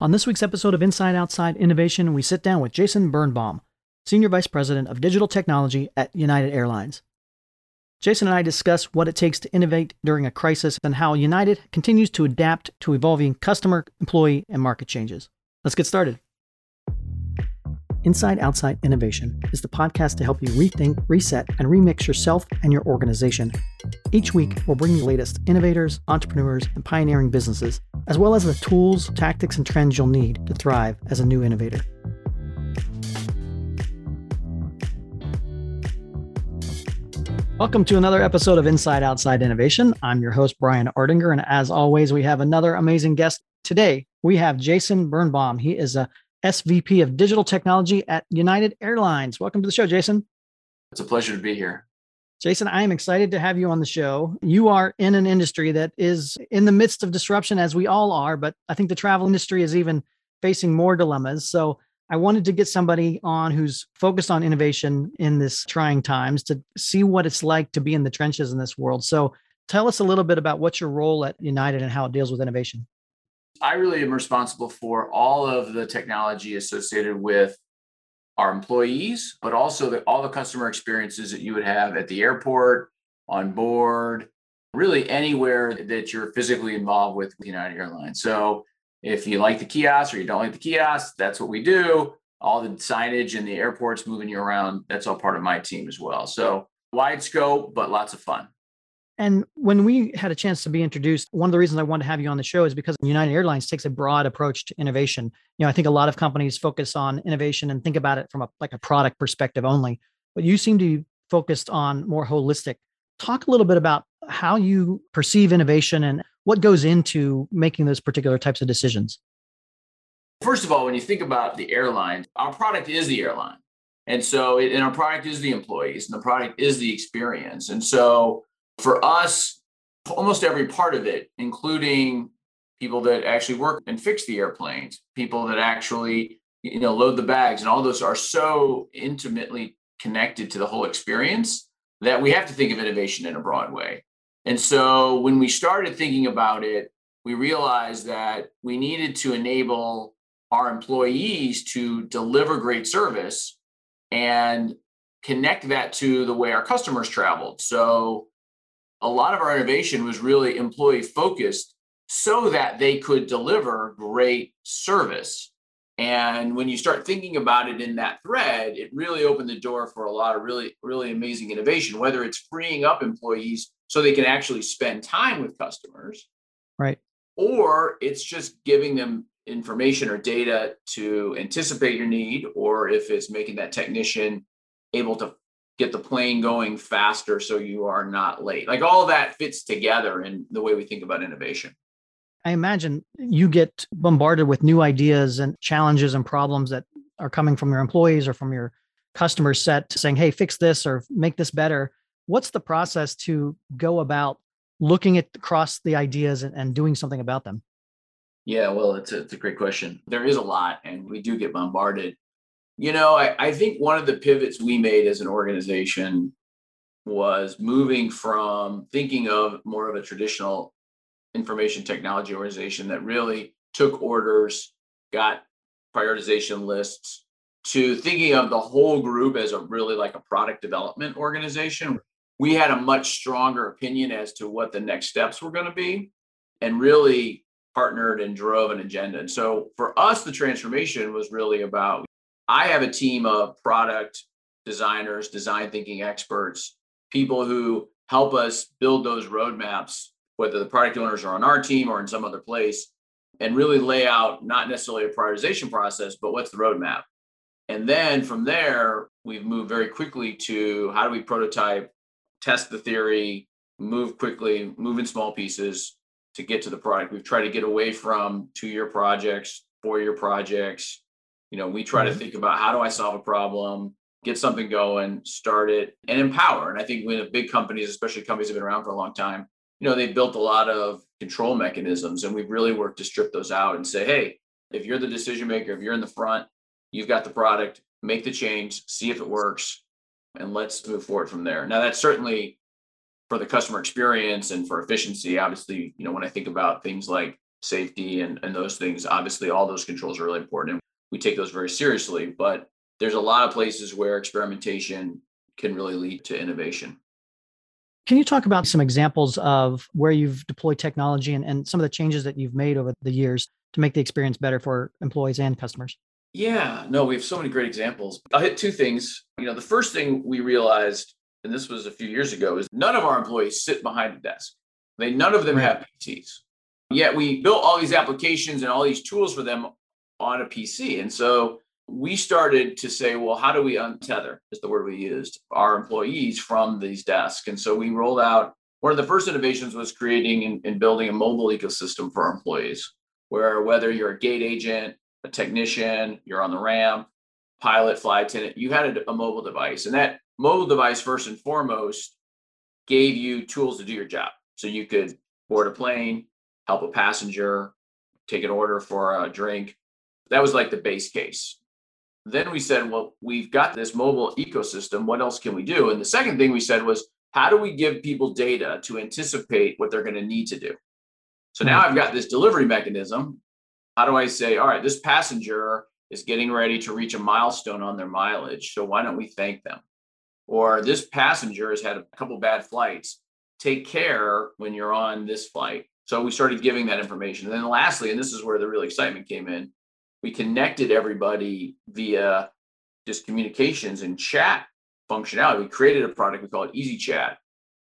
On this week's episode of Inside Outside Innovation, we sit down with Jason Birnbaum, Senior Vice President of Digital Technology at United Airlines. Jason and I discuss what it takes to innovate during a crisis and how United continues to adapt to evolving customer, employee, and market changes. Let's get started. Inside Outside Innovation is the podcast to help you rethink, reset, and remix yourself and your organization. Each week, we'll bring you the latest innovators, entrepreneurs, and pioneering businesses, as well as the tools, tactics, and trends you'll need to thrive as a new innovator. Welcome to another episode of Inside Outside Innovation. I'm your host, Brian Ardinger, and as always, we have another amazing guest. Today, we have Jason Birnbaum. He is a SVP of Digital Technology at United Airlines. Welcome to the show, Jason. It's a pleasure to be here. Jason, I am excited to have you on the show. You are in an industry that is in the midst of disruption, as we all are, but I think the travel industry is even facing more dilemmas. So I wanted to get somebody on who's focused on innovation in this trying times to see what it's like to be in the trenches in this world. So tell us a little bit about what's your role at United and how it deals with innovation. I really am responsible for all of the technology associated with our employees, but also the, all the customer experiences that you would have at the airport, on board, really anywhere that you're physically involved with United Airlines. So if you like the kiosk or you don't like the kiosk, that's what we do. All the signage in the airports moving you around, that's all part of my team as well. So wide scope, but lots of fun. And when we had a chance to be introduced, one of the reasons I wanted to have you on the show is because United Airlines takes a broad approach to innovation. You know, I think a lot of companies focus on innovation and think about it from a like a product perspective only, but you seem to be focused on more holistic. Talk a little bit about how you perceive innovation and what goes into making those particular types of decisions. First of all, when you think about the airline, our product is the airline. And so, it, and our product is the employees, and the product is the experience. And so, for us, almost every part of it, including people that actually work and fix the airplanes, people that actually you know load the bags, and all those are so intimately connected to the whole experience that we have to think of innovation in a broad way. And so when we started thinking about it, we realized that we needed to enable our employees to deliver great service and connect that to the way our customers traveled. So a lot of our innovation was really employee focused so that they could deliver great service. And when you start thinking about it in that thread, it really opened the door for a lot of really, really amazing innovation, whether it's freeing up employees so they can actually spend time with customers. Right. Or it's just giving them information or data to anticipate your need, or if it's making that technician able to get the plane going faster so you are not late. Like all that fits together in the way we think about innovation. I imagine you get bombarded with new ideas and challenges and problems that are coming from your employees or from your customer set saying, hey, fix this or make this better. What's the process to go about looking at across the ideas and, and doing something about them? Yeah, well, it's a, it's a great question. There is a lot, and we do get bombarded. You know, I, I think one of the pivots we made as an organization was moving from thinking of more of a traditional information technology organization that really took orders, got prioritization lists, to thinking of the whole group as a really like a product development organization. We had a much stronger opinion as to what the next steps were going to be and really partnered and drove an agenda. And so for us, the transformation was really about I have a team of product designers, design thinking experts, people who help us build those roadmaps, whether the product owners are on our team or in some other place, and really lay out not necessarily a prioritization process, but what's the roadmap. And then from there, we've moved very quickly to how do we prototype, test the theory, move quickly, move in small pieces to get to the product. We've tried to get away from two year projects, four year projects, you know, we try mm-hmm. to think about how do I solve a problem, get something going, start it, and empower. And I think when the big companies, especially companies that have been around for a long time, you know, they've built a lot of control mechanisms, and we've really worked to strip those out and say, hey, if you're the decision maker, if you're in the front, you've got the product, make the change, see if it works, and let's move forward from there. Now, that's certainly for the customer experience and for efficiency. Obviously, you know, when I think about things like safety and, and those things. Obviously, all those controls are really important. And we take those very seriously. But there's a lot of places where experimentation can really lead to innovation. Can you talk about some examples of where you've deployed technology and, and some of the changes that you've made over the years to make the experience better for employees and customers? Yeah, no, we have so many great examples. I'll hit two things. You know, the first thing we realized, and this was a few years ago, is none of our employees sit behind a desk. They none of them have PCs. Yet we built all these applications and all these tools for them on a PC. And so we started to say, well, how do we untether, is the word we used, our employees from these desks? And so we rolled out one of the first innovations was creating and, and building a mobile ecosystem for our employees, where whether you're a gate agent, a technician, you're on the ramp, pilot, flight attendant, you had a, a mobile device. And that mobile device, first and foremost, gave you tools to do your job. So you could board a plane, help a passenger, take an order for a drink. That was like the base case. Then we said, well, we've got this mobile ecosystem. What else can we do? And the second thing we said was, how do we give people data to anticipate what they're going to need to do? So now. I've got this delivery mechanism. How do I say, all right, this passenger is getting ready to reach a milestone on their mileage. So why don't we thank them? Or this passenger has had a couple bad flights. Take care when you're on this flight. So we started giving that information. And then lastly, and this is where the real excitement came in, we connected everybody via just communications and chat functionality. We created a product we call it Easy Chat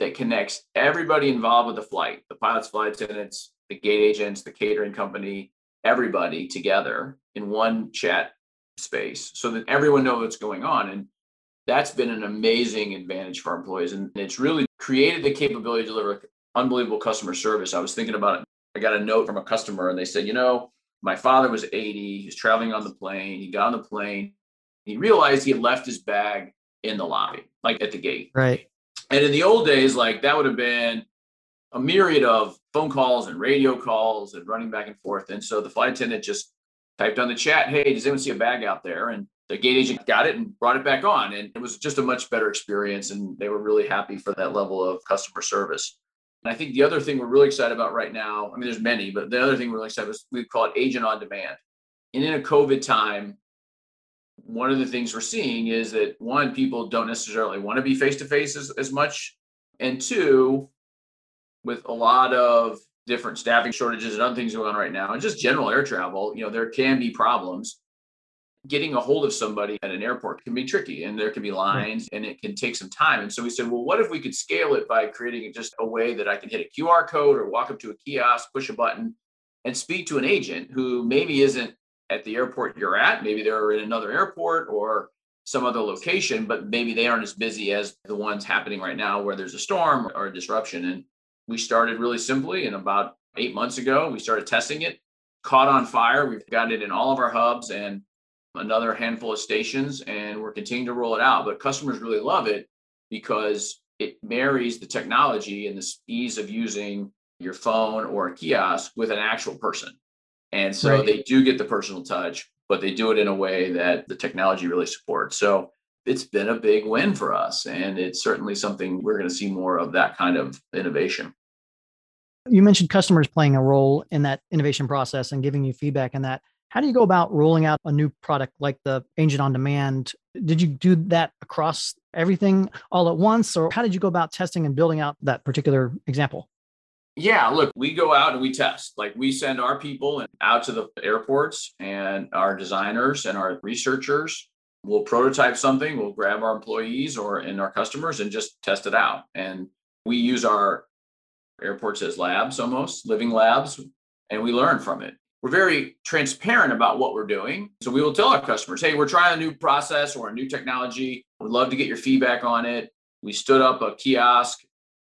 that connects everybody involved with the flight, the pilots, flight attendants, the gate agents, the catering company, everybody together in one chat space so that everyone knows what's going on. And that's been an amazing advantage for our employees. And it's really created the capability to deliver unbelievable customer service. I was thinking about it. I got a note from a customer and they said, you know, my father was 80. He's traveling on the plane. He got on the plane. He realized he had left his bag in the lobby, like at the gate. Right. And in the old days, like that would have been a myriad of phone calls and radio calls and running back and forth. And so the flight attendant just typed on the chat, Hey, does anyone see a bag out there? And the gate agent got it and brought it back on. And it was just a much better experience. And they were really happy for that level of customer service. And I think the other thing we're really excited about right now, I mean, there's many, but the other thing we're really excited about is we call it agent on demand. And in a COVID time, one of the things we're seeing is that one, people don't necessarily want to be face to face as much. And two, with a lot of different staffing shortages and other things going on right now, and just general air travel, you know, there can be problems getting a hold of somebody at an airport can be tricky and there can be lines and it can take some time. And so we said, well, what if we could scale it by creating just a way that I can hit a QR code or walk up to a kiosk, push a button, and speak to an agent who maybe isn't at the airport you're at. Maybe they're in another airport or some other location, but maybe they aren't as busy as the ones happening right now where there's a storm or a disruption. And we started really simply. And about eight months ago, we started testing it, caught on fire. We've got it in all of our hubs and another handful of stations and we're continuing to roll it out. But customers really love it because it marries the technology and the ease of using your phone or a kiosk with an actual person. And so right. they do get the personal touch, but they do it in a way that the technology really supports. So it's been a big win for us. And it's certainly something we're going to see more of that kind of innovation. You mentioned customers playing a role in that innovation process and giving you feedback on that. How do you go about rolling out a new product like the Agent on Demand? Did you do that across everything all at once, or how did you go about testing and building out that particular example? Yeah, look, we go out and we test. Like we send our people out to the airports and our designers and our researchers. We'll prototype something, we'll grab our employees or in our customers and just test it out. And we use our airports as labs almost, living labs, and we learn from it we're very transparent about what we're doing. So we will tell our customers, hey, we're trying a new process or a new technology. We'd love to get your feedback on it. We stood up a kiosk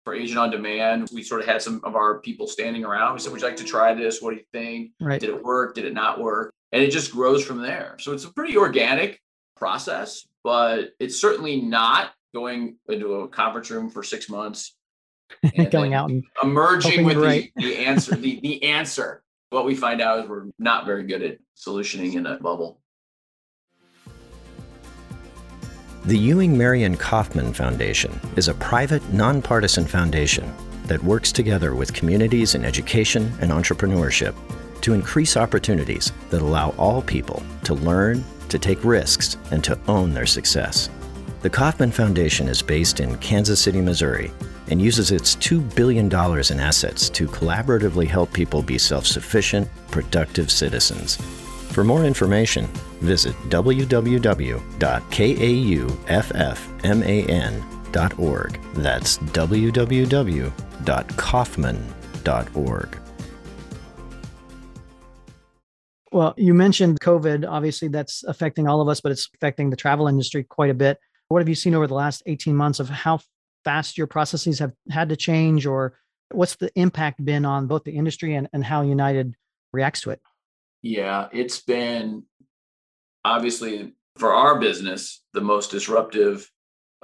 for agent on demand. We sort of had some of our people standing around. We said, Would you like to try this? What do you think? Right. Did it work? Did it not work? And it just grows from there. So it's a pretty organic process, but it's certainly not going into a conference room for six months. going out and emerging with the, right. the answer, the, the answer what we find out is we're not very good at solutioning in a bubble. The Ewing Marion Kauffman Foundation is a private, nonpartisan foundation that works together with communities in education and entrepreneurship to increase opportunities that allow all people to learn, to take risks, and to own their success. The Kauffman Foundation is based in Kansas City, Missouri, and uses its $2 billion in assets to collaboratively help people be self sufficient, productive citizens. For more information, visit www.kauffman.org. That's www.kauffman.org. Well, you mentioned COVID. Obviously, that's affecting all of us, but it's affecting the travel industry quite a bit. What have you seen over the last 18 months of how fast your processes have had to change, or what's the impact been on both the industry and, and how United reacts to it? Yeah, it's been obviously for our business the most disruptive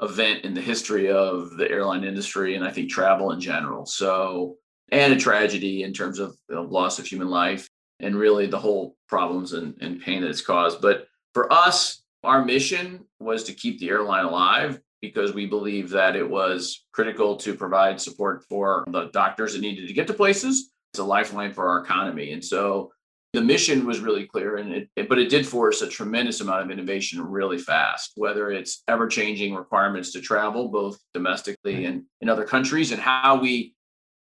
event in the history of the airline industry and I think travel in general. So, and a tragedy in terms of loss of human life and really the whole problems and, and pain that it's caused. But for us, our mission was to keep the airline alive because we believe that it was critical to provide support for the doctors that needed to get to places. It's a lifeline for our economy. And so the mission was really clear and it, it, but it did force a tremendous amount of innovation really fast whether it's ever changing requirements to travel both domestically and in other countries and how we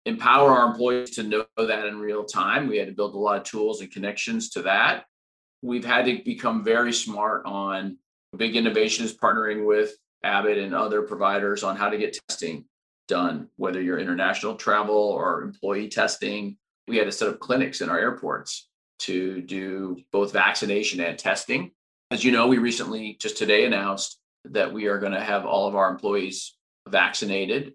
empower our employees to know that in real time. We had to build a lot of tools and connections to that. We've had to become very smart on big innovations, partnering with Abbott and other providers on how to get testing done, whether you're international travel or employee testing. We had a set of clinics in our airports to do both vaccination and testing. As you know, we recently just today announced that we are going to have all of our employees vaccinated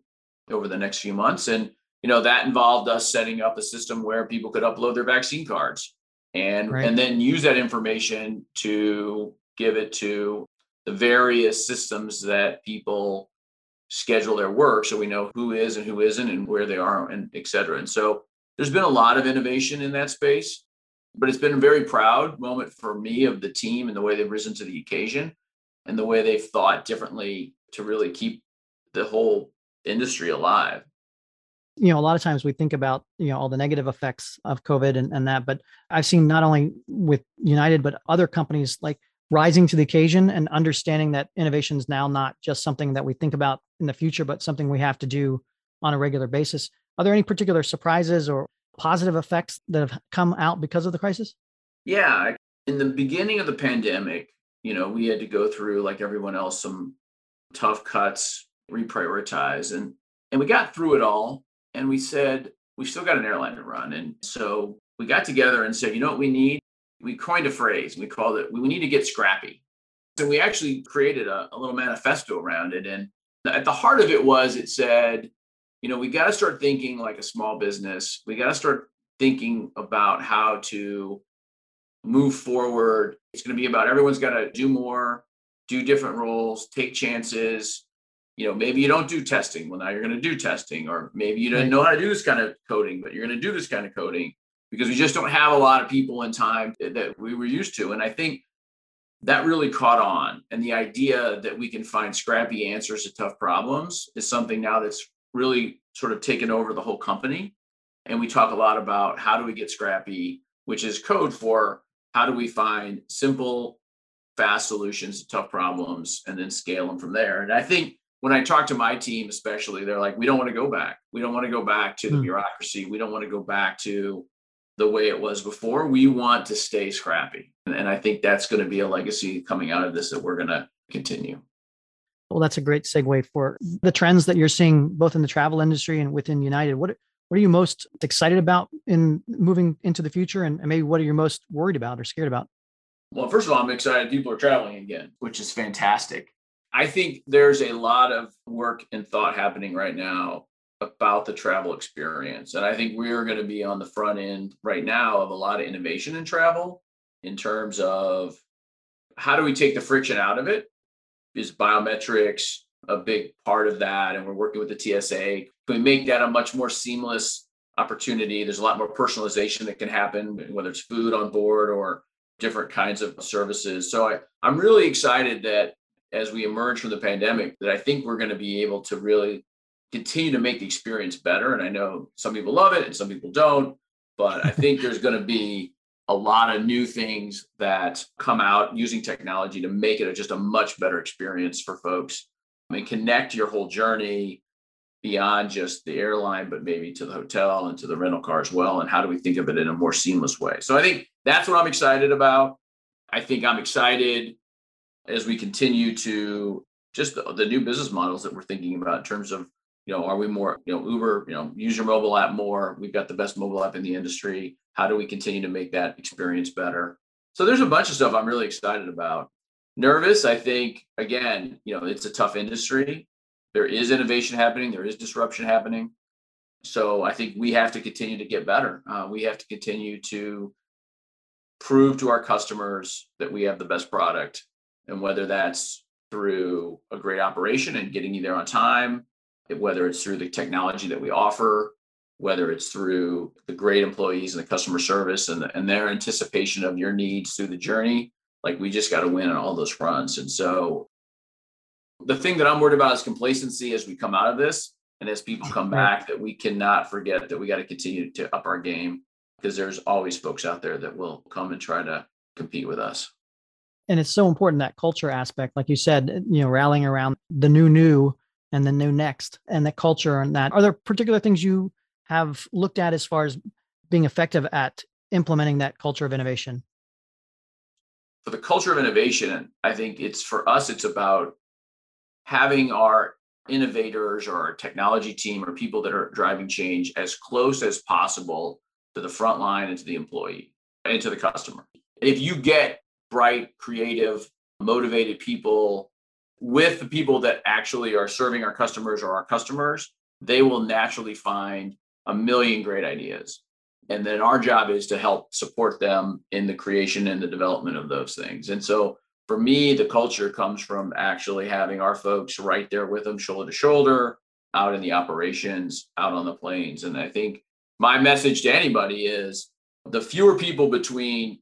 over the next few months. And you know that involved us setting up a system where people could upload their vaccine cards and right. and then use that information to give it to the various systems that people schedule their work so we know who is and who isn't and where they are and et cetera. And so there's been a lot of innovation in that space but it's been a very proud moment for me of the team and the way they've risen to the occasion and the way they've thought differently to really keep the whole industry alive. You know a lot of times we think about you know all the negative effects of covid and, and that but i've seen not only with united but other companies like rising to the occasion and understanding that innovation is now not just something that we think about in the future but something we have to do on a regular basis are there any particular surprises or positive effects that have come out because of the crisis yeah in the beginning of the pandemic you know we had to go through like everyone else some tough cuts reprioritize and and we got through it all and we said, we've still got an airline to run. And so we got together and said, you know what we need? We coined a phrase. We called it, we need to get scrappy. So we actually created a, a little manifesto around it. And at the heart of it was it said, you know, we got to start thinking like a small business. We got to start thinking about how to move forward. It's going to be about everyone's got to do more, do different roles, take chances, you know, maybe you don't do testing. Well, now you're going to do testing, or maybe you didn't know how to do this kind of coding, but you're going to do this kind of coding because we just don't have a lot of people in time that we were used to. And I think that really caught on. And the idea that we can find scrappy answers to tough problems is something now that's really sort of taken over the whole company. And we talk a lot about how do we get scrappy, which is code for how do we find simple, fast solutions to tough problems and then scale them from there. And I think when I talk to my team, especially, they're like, we don't want to go back. We don't want to go back to the mm. bureaucracy. We don't want to go back to the way it was before. We want to stay scrappy. And I think that's going to be a legacy coming out of this that we're going to continue. Well, that's a great segue for the trends that you're seeing both in the travel industry and within United. What what are you most excited about in moving into the future, and maybe what are you most worried about or scared about? Well, first of all, I'm excited people are traveling again, which is fantastic. I think there's a lot of work and thought happening right now about the travel experience. And I think we're going to be on the front end right now of a lot of innovation in travel in terms of how do we take the friction out of it? Is biometrics a big part of that? And we're working with the TSA. Can we make that a much more seamless opportunity? There's a lot more personalization that can happen, whether it's food on board or different kinds of services. So I, I'm really excited that as we emerge from the pandemic that I think we're going to be able to really continue to make the experience better. And I know some people love it and some people don't, but I think there's going to be a lot of new things that come out using technology to make it just a much better experience for folks. I mean, connect your whole journey beyond just the airline, but maybe to the hotel and to the rental car as well. And how do we think of it in a more seamless way? So I think that's what I'm excited about. I think I'm excited as we continue to just the, the new business models that we're thinking about in terms of you know, are we more, you know, Uber, you know, use your mobile app more. We've got the best mobile app in the industry. How do we continue to make that experience better? So there's a bunch of stuff I'm really excited about. Nervous, I think, again, you know, it's a tough industry. There is innovation happening, there is disruption happening. So I think we have to continue to get better. Uh, we have to continue to prove to our customers that we have the best product. And whether that's through a great operation and getting you there on time, whether it's through the technology that we offer, whether it's through the great employees and the customer service and, the, and their anticipation of your needs through the journey. Like we just got to win on all those fronts. And so the thing that I'm worried about is complacency as we come out of this and as people come back, that we cannot forget that we got to continue to up our game because there's always folks out there that will come and try to compete with us. And it's so important that culture aspect, like you said, you know, rallying around the new new and the new next and the culture and that. Are there particular things you have looked at as far as being effective at implementing that culture of innovation? For the culture of innovation, I think it's for us, it's about having our innovators or our technology team or people that are driving change as close as possible to the front line and to the employee and to the customer. If you get bright, creative, motivated people with the people that actually are serving our customers or our customers, they will naturally find a million great ideas. And then our job is to help support them in the creation and the development of those things. And so for me, the culture comes from actually having our folks right there with them, shoulder to shoulder, out in the operations, out on the planes. And I think my message to anybody is the fewer people between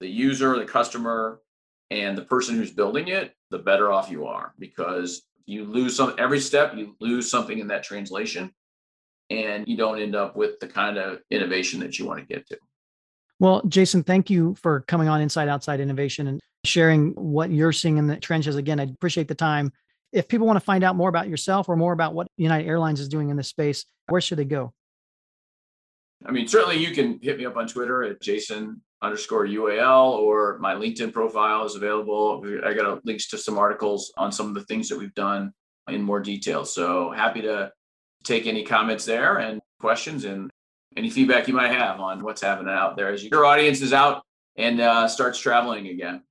the user, the customer, and the person who's building it, the better off you are because you lose some every step, you lose something in that translation and you don't end up with the kind of innovation that you want to get to. Well, Jason, thank you for coming on Inside Outside Innovation and sharing what you're seeing in the trenches. Again, I appreciate the time. If people want to find out more about yourself or more about what United Airlines is doing in this space, where should they go? I mean, certainly you can hit me up on Twitter at Jason underscore UAL or my LinkedIn profile is available. I got links to some articles on some of the things that we've done in more detail. So happy to take any comments there and questions and any feedback you might have on what's happening out there as your audience is out and uh, starts traveling again.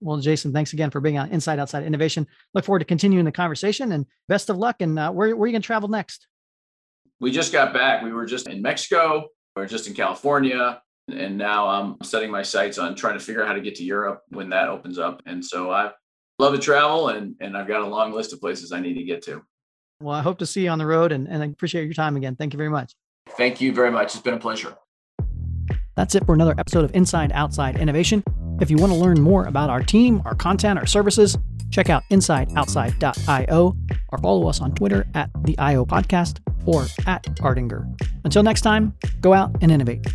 Well, Jason, thanks again for being on Inside Outside Innovation. Look forward to continuing the conversation and best of luck. And uh, where, where are you going to travel next? We just got back. We were just in Mexico. We are just in California and now I'm setting my sights on trying to figure out how to get to Europe when that opens up. And so I love to travel and, and I've got a long list of places I need to get to. Well, I hope to see you on the road and, and I appreciate your time again. Thank you very much. Thank you very much. It's been a pleasure. That's it for another episode of Inside Outside Innovation. If you want to learn more about our team, our content, our services, check out insideoutside.io or follow us on Twitter at the IO Podcast or at Ardinger. Until next time, go out and innovate.